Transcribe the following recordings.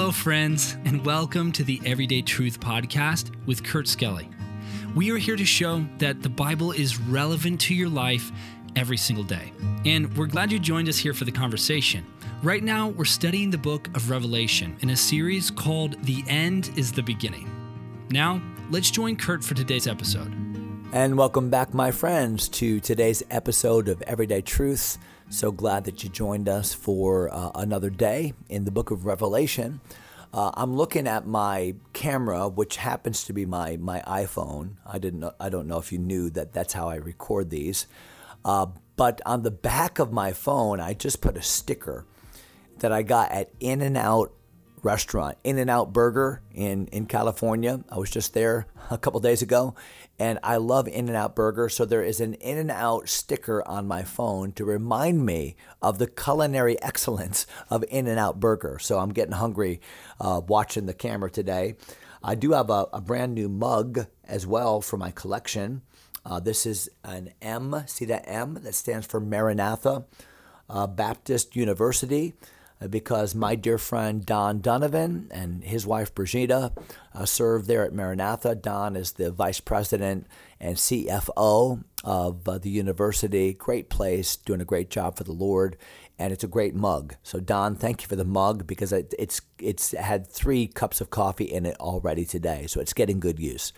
Hello, friends, and welcome to the Everyday Truth Podcast with Kurt Skelly. We are here to show that the Bible is relevant to your life every single day. And we're glad you joined us here for the conversation. Right now, we're studying the book of Revelation in a series called The End is the Beginning. Now, let's join Kurt for today's episode. And welcome back, my friends, to today's episode of Everyday Truth. So glad that you joined us for uh, another day in the book of Revelation. Uh, I'm looking at my camera, which happens to be my, my iPhone. I didn't know, I don't know if you knew that that's how I record these. Uh, but on the back of my phone, I just put a sticker that I got at In and Out restaurant, In and Out Burger in, in California. I was just there a couple days ago, and I love In and Out Burger. So there is an In and Out sticker on my phone to remind me of the culinary excellence of In and Out Burger. So I'm getting hungry uh, watching the camera today. I do have a, a, brand new mug as well for my collection. Uh, this is an M, see that M? That stands for Maranatha uh, Baptist University. Because my dear friend Don Donovan and his wife Brigida uh, serve there at Maranatha. Don is the vice president and CFO of uh, the university. Great place, doing a great job for the Lord, and it's a great mug. So Don, thank you for the mug because it, it's it's had three cups of coffee in it already today, so it's getting good use.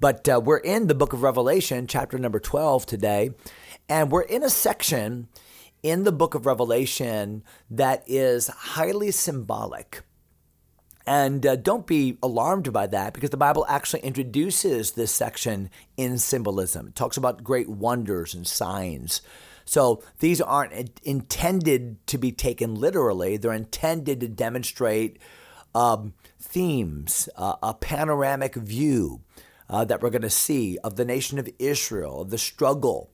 But uh, we're in the book of Revelation, chapter number 12 today, and we're in a section in the book of Revelation that is highly symbolic. And uh, don't be alarmed by that because the Bible actually introduces this section in symbolism. It talks about great wonders and signs. So these aren't intended to be taken literally, they're intended to demonstrate um, themes, uh, a panoramic view uh, that we're going to see of the nation of Israel, of the struggle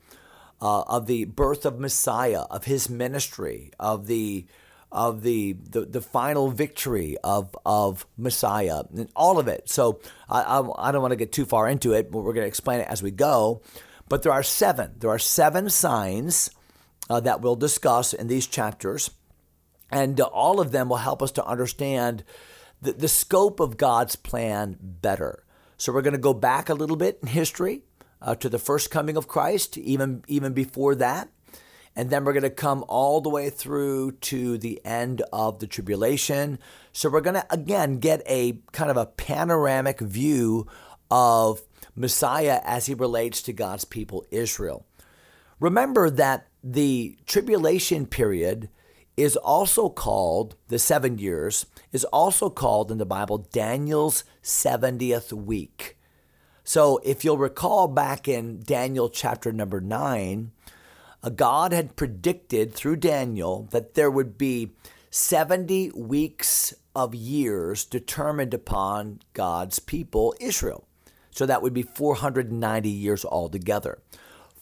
uh, of the birth of Messiah, of his ministry, of the of the, the, the final victory of, of Messiah, and all of it. So I, I, I don't want to get too far into it, but we're going to explain it as we go. But there are seven. There are seven signs uh, that we'll discuss in these chapters, and uh, all of them will help us to understand the, the scope of God's plan better. So we're going to go back a little bit in history uh, to the first coming of Christ, even even before that. And then we're going to come all the way through to the end of the tribulation. So we're going to, again, get a kind of a panoramic view of Messiah as he relates to God's people, Israel. Remember that the tribulation period is also called, the seven years, is also called in the Bible Daniel's 70th week. So, if you'll recall back in Daniel chapter number nine, God had predicted through Daniel that there would be 70 weeks of years determined upon God's people, Israel. So that would be 490 years altogether.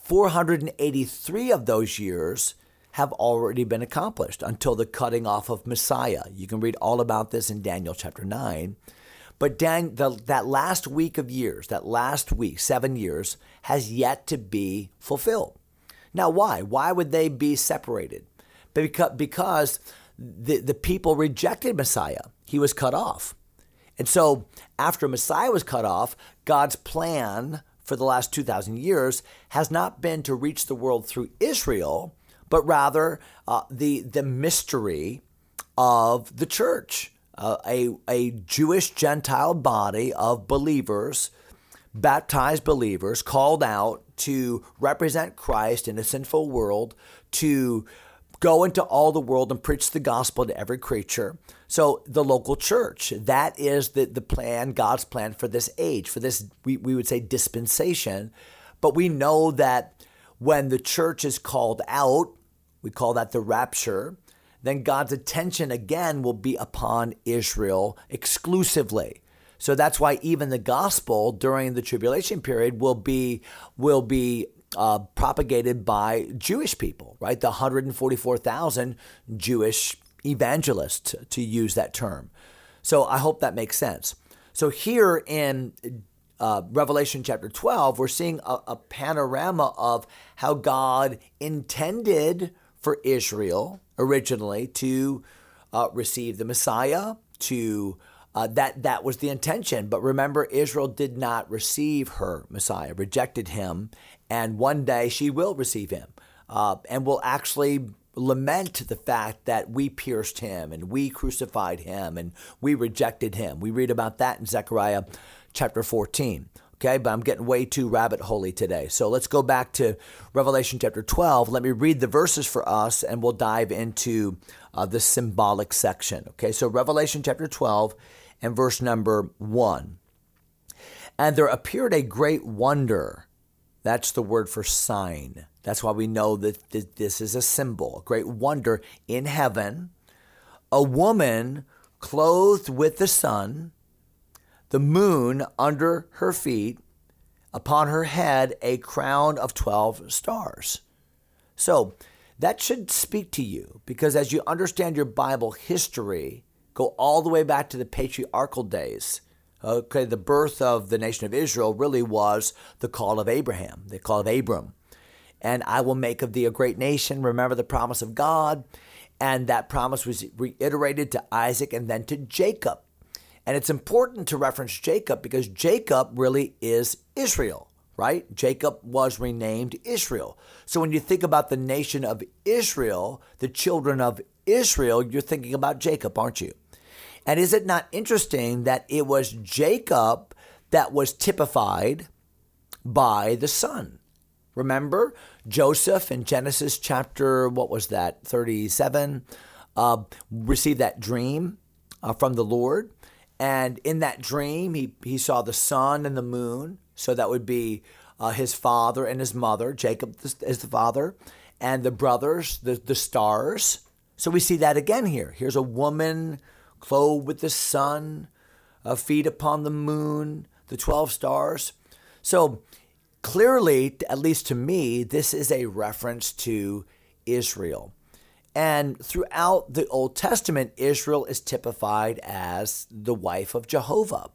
483 of those years have already been accomplished until the cutting off of Messiah. You can read all about this in Daniel chapter 9. But Dan, the, that last week of years, that last week, seven years, has yet to be fulfilled. Now, why? Why would they be separated? Because, because the, the people rejected Messiah. He was cut off. And so, after Messiah was cut off, God's plan for the last 2,000 years has not been to reach the world through Israel, but rather uh, the, the mystery of the church a, a Jewish Gentile body of believers, baptized believers, called out to represent Christ in a sinful world, to go into all the world and preach the gospel to every creature. So, the local church, that is the, the plan, God's plan for this age, for this, we, we would say, dispensation. But we know that when the church is called out, we call that the rapture then God's attention again will be upon Israel exclusively. So that's why even the gospel during the tribulation period will be will be uh, propagated by Jewish people, right? The 144,000 Jewish evangelists, to use that term. So I hope that makes sense. So here in uh, Revelation chapter 12, we're seeing a, a panorama of how God intended for Israel originally to uh, receive the Messiah, to uh, that that was the intention. But remember, Israel did not receive her Messiah, rejected him, and one day she will receive him, uh, and will actually lament the fact that we pierced him and we crucified him and we rejected him. We read about that in Zechariah chapter 14. Okay, but I'm getting way too rabbit holy today. So let's go back to Revelation chapter 12. Let me read the verses for us and we'll dive into uh, the symbolic section. Okay, so Revelation chapter 12 and verse number 1. And there appeared a great wonder. That's the word for sign. That's why we know that this is a symbol, a great wonder in heaven. A woman clothed with the sun, the moon under her feet, upon her head a crown of 12 stars. So that should speak to you because as you understand your Bible history, go all the way back to the patriarchal days. Okay, the birth of the nation of Israel really was the call of Abraham, the call of Abram. And I will make of thee a great nation. Remember the promise of God. And that promise was reiterated to Isaac and then to Jacob. And it's important to reference Jacob because Jacob really is Israel, right? Jacob was renamed Israel. So when you think about the nation of Israel, the children of Israel, you're thinking about Jacob, aren't you? And is it not interesting that it was Jacob that was typified by the son? Remember Joseph in Genesis chapter, what was that, 37, uh, received that dream uh, from the Lord. And in that dream, he, he saw the sun and the moon. So that would be uh, his father and his mother. Jacob is the father, and the brothers, the, the stars. So we see that again here. Here's a woman clothed with the sun, uh, feet upon the moon, the 12 stars. So clearly, at least to me, this is a reference to Israel. And throughout the Old Testament, Israel is typified as the wife of Jehovah,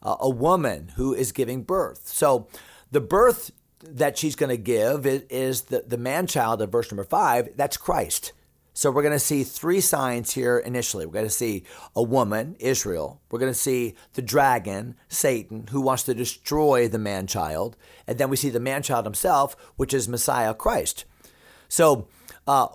uh, a woman who is giving birth. So the birth that she's going to give is, is the, the man child of verse number five. That's Christ. So we're going to see three signs here initially. We're going to see a woman, Israel. We're going to see the dragon, Satan, who wants to destroy the man child. And then we see the man child himself, which is Messiah Christ. So uh,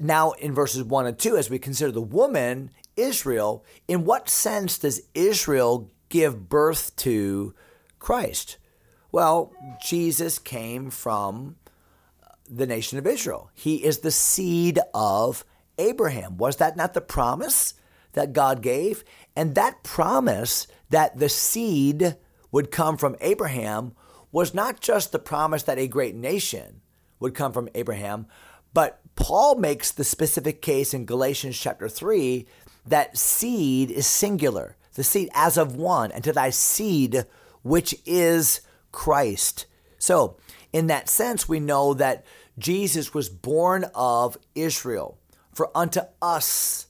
now in verses one and two, as we consider the woman, Israel, in what sense does Israel give birth to Christ? Well, Jesus came from the nation of Israel. He is the seed of Abraham. Was that not the promise that God gave? And that promise that the seed would come from Abraham was not just the promise that a great nation would come from Abraham, but Paul makes the specific case in Galatians chapter 3 that seed is singular, the seed as of one, and to thy seed, which is Christ. So, in that sense, we know that Jesus was born of Israel. For unto us,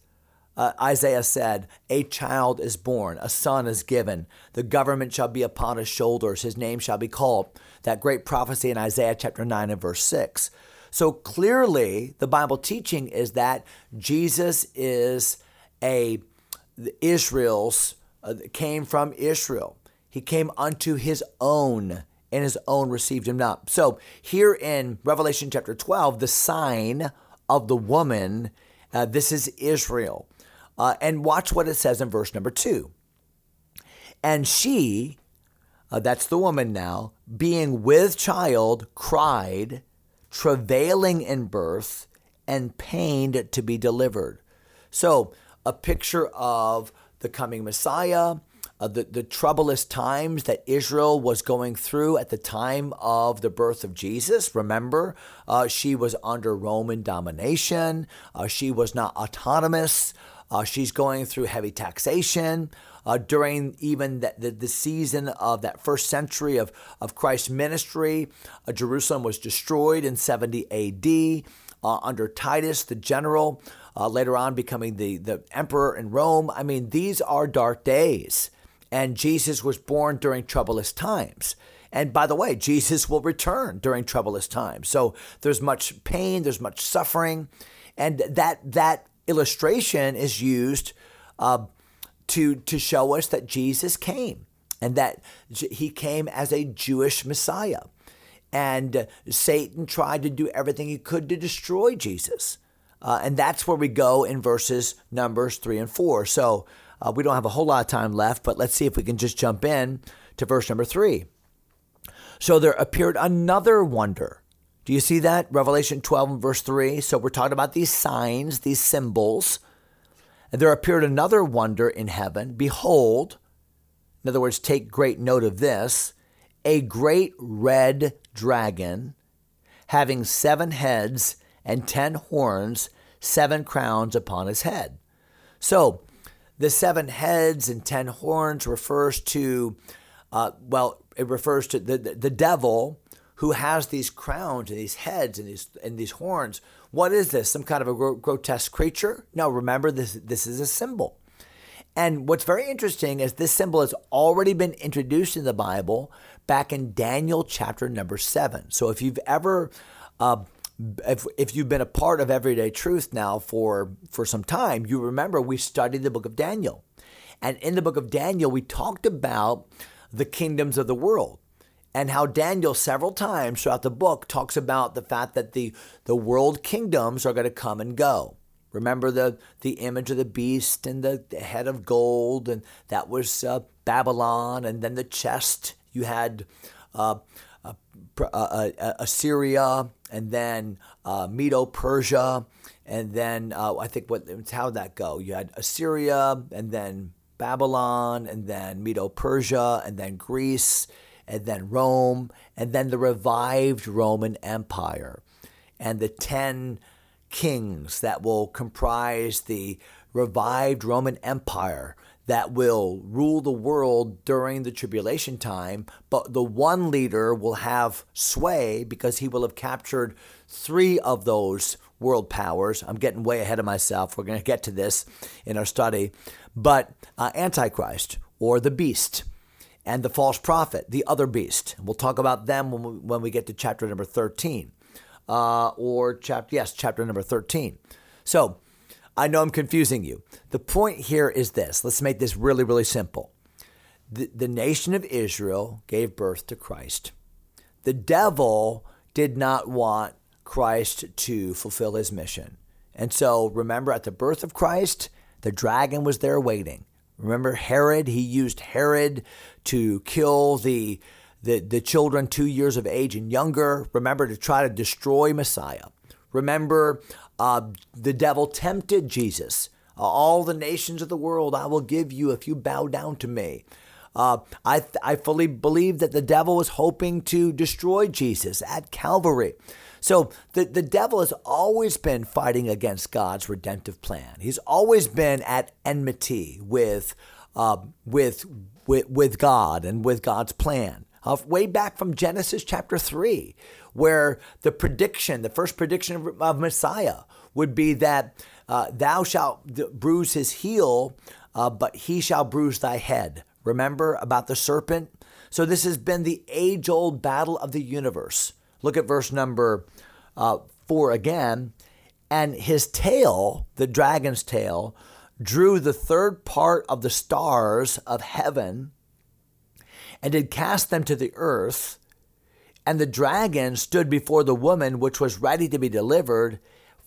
uh, Isaiah said, a child is born, a son is given, the government shall be upon his shoulders, his name shall be called. That great prophecy in Isaiah chapter 9 and verse 6. So clearly, the Bible teaching is that Jesus is a Israel's uh, came from Israel. He came unto his own, and his own received him not. So here in Revelation chapter 12, the sign of the woman, uh, this is Israel. Uh, and watch what it says in verse number two. And she, uh, that's the woman now, being with child, cried, travailing in birth, and pained to be delivered. So, a picture of the coming Messiah, uh, the, the troublous times that Israel was going through at the time of the birth of Jesus. Remember, uh, she was under Roman domination, uh, she was not autonomous. Uh, she's going through heavy taxation. Uh, during even the, the, the, season of that first century of, of Christ's ministry, uh, Jerusalem was destroyed in 70 AD under Titus, the general, later on becoming the, the emperor in Rome. I mean, these are dark days. And Jesus was born during troublous times. And by the way, Jesus will return during troublous times. So there's much pain, there's much suffering, and that that illustration is used uh, to, to show us that Jesus came and that he came as a Jewish Messiah. And Satan tried to do everything he could to destroy Jesus. Uh, and that's where we go in verses Numbers 3 and 4. So uh, we don't have a whole lot of time left, but let's see if we can just jump in to verse number 3. So there appeared another wonder. Do you see that? Revelation 12 and verse 3. So we're talking about these signs, these symbols. And there appeared another wonder in heaven. Behold, in other words, take great note of this a great red dragon having seven heads and ten horns, seven crowns upon his head. So, the seven heads and ten horns refers to, uh, well, it refers to the, the, the devil who has these crowns and these heads and these and these horns. What is this? Some kind of a grotesque creature? No, remember this. This is a symbol. And what's very interesting is this symbol has already been introduced in the Bible back in Daniel chapter number seven. So if you've ever uh, if, if you've been a part of everyday truth now for for some time you remember we studied the book of daniel and in the book of daniel we talked about the kingdoms of the world and how daniel several times throughout the book talks about the fact that the the world kingdoms are going to come and go remember the the image of the beast and the, the head of gold and that was uh, babylon and then the chest you had uh, uh, Assyria, and then uh, Medo Persia, and then uh, I think what how did that go? You had Assyria, and then Babylon, and then Medo Persia, and then Greece, and then Rome, and then the revived Roman Empire, and the ten kings that will comprise the revived Roman Empire that will rule the world during the tribulation time, but the one leader will have sway because he will have captured three of those world powers. I'm getting way ahead of myself. We're going to get to this in our study. But uh, Antichrist or the beast and the false prophet, the other beast. We'll talk about them when we, when we get to chapter number 13. Uh, or chapter, yes, chapter number 13. So, I know I'm confusing you. The point here is this let's make this really, really simple. The, the nation of Israel gave birth to Christ. The devil did not want Christ to fulfill his mission. And so remember, at the birth of Christ, the dragon was there waiting. Remember Herod? He used Herod to kill the, the, the children two years of age and younger. Remember, to try to destroy Messiah. Remember, uh, the devil tempted Jesus. Uh, all the nations of the world I will give you if you bow down to me. Uh, I, I fully believe that the devil was hoping to destroy Jesus at Calvary. So the, the devil has always been fighting against God's redemptive plan. He's always been at enmity with, uh, with, with, with God and with God's plan. Uh, way back from Genesis chapter 3, where the prediction, the first prediction of, of Messiah, would be that uh, thou shalt bruise his heel, uh, but he shall bruise thy head. Remember about the serpent? So this has been the age old battle of the universe. Look at verse number uh, four again. And his tail, the dragon's tail, drew the third part of the stars of heaven and did cast them to the earth. And the dragon stood before the woman which was ready to be delivered,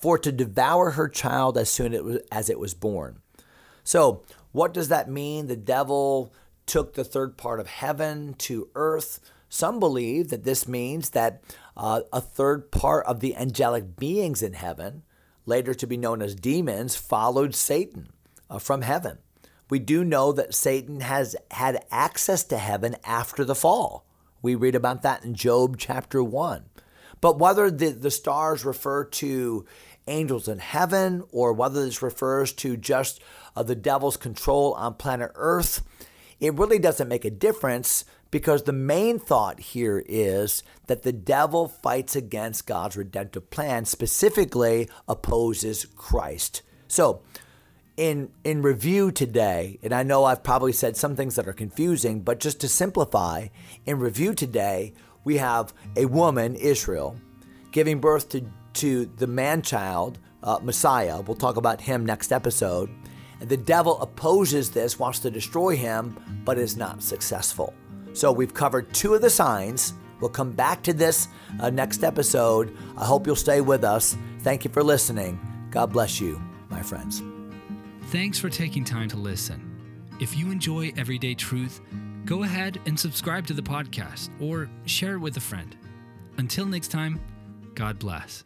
for to devour her child as soon as it was born. So, what does that mean? The devil took the third part of heaven to earth. Some believe that this means that uh, a third part of the angelic beings in heaven, later to be known as demons, followed Satan uh, from heaven. We do know that Satan has had access to heaven after the fall. We read about that in Job chapter 1. But whether the, the stars refer to angels in heaven or whether this refers to just uh, the devil's control on planet Earth, it really doesn't make a difference because the main thought here is that the devil fights against God's redemptive plan, specifically opposes Christ. So, in in review today, and I know I've probably said some things that are confusing, but just to simplify, in review today, we have a woman, Israel, giving birth to to the man child, uh, Messiah. We'll talk about him next episode. And the devil opposes this, wants to destroy him, but is not successful. So we've covered two of the signs. We'll come back to this uh, next episode. I hope you'll stay with us. Thank you for listening. God bless you, my friends. Thanks for taking time to listen. If you enjoy Everyday Truth, go ahead and subscribe to the podcast or share it with a friend. Until next time, God bless.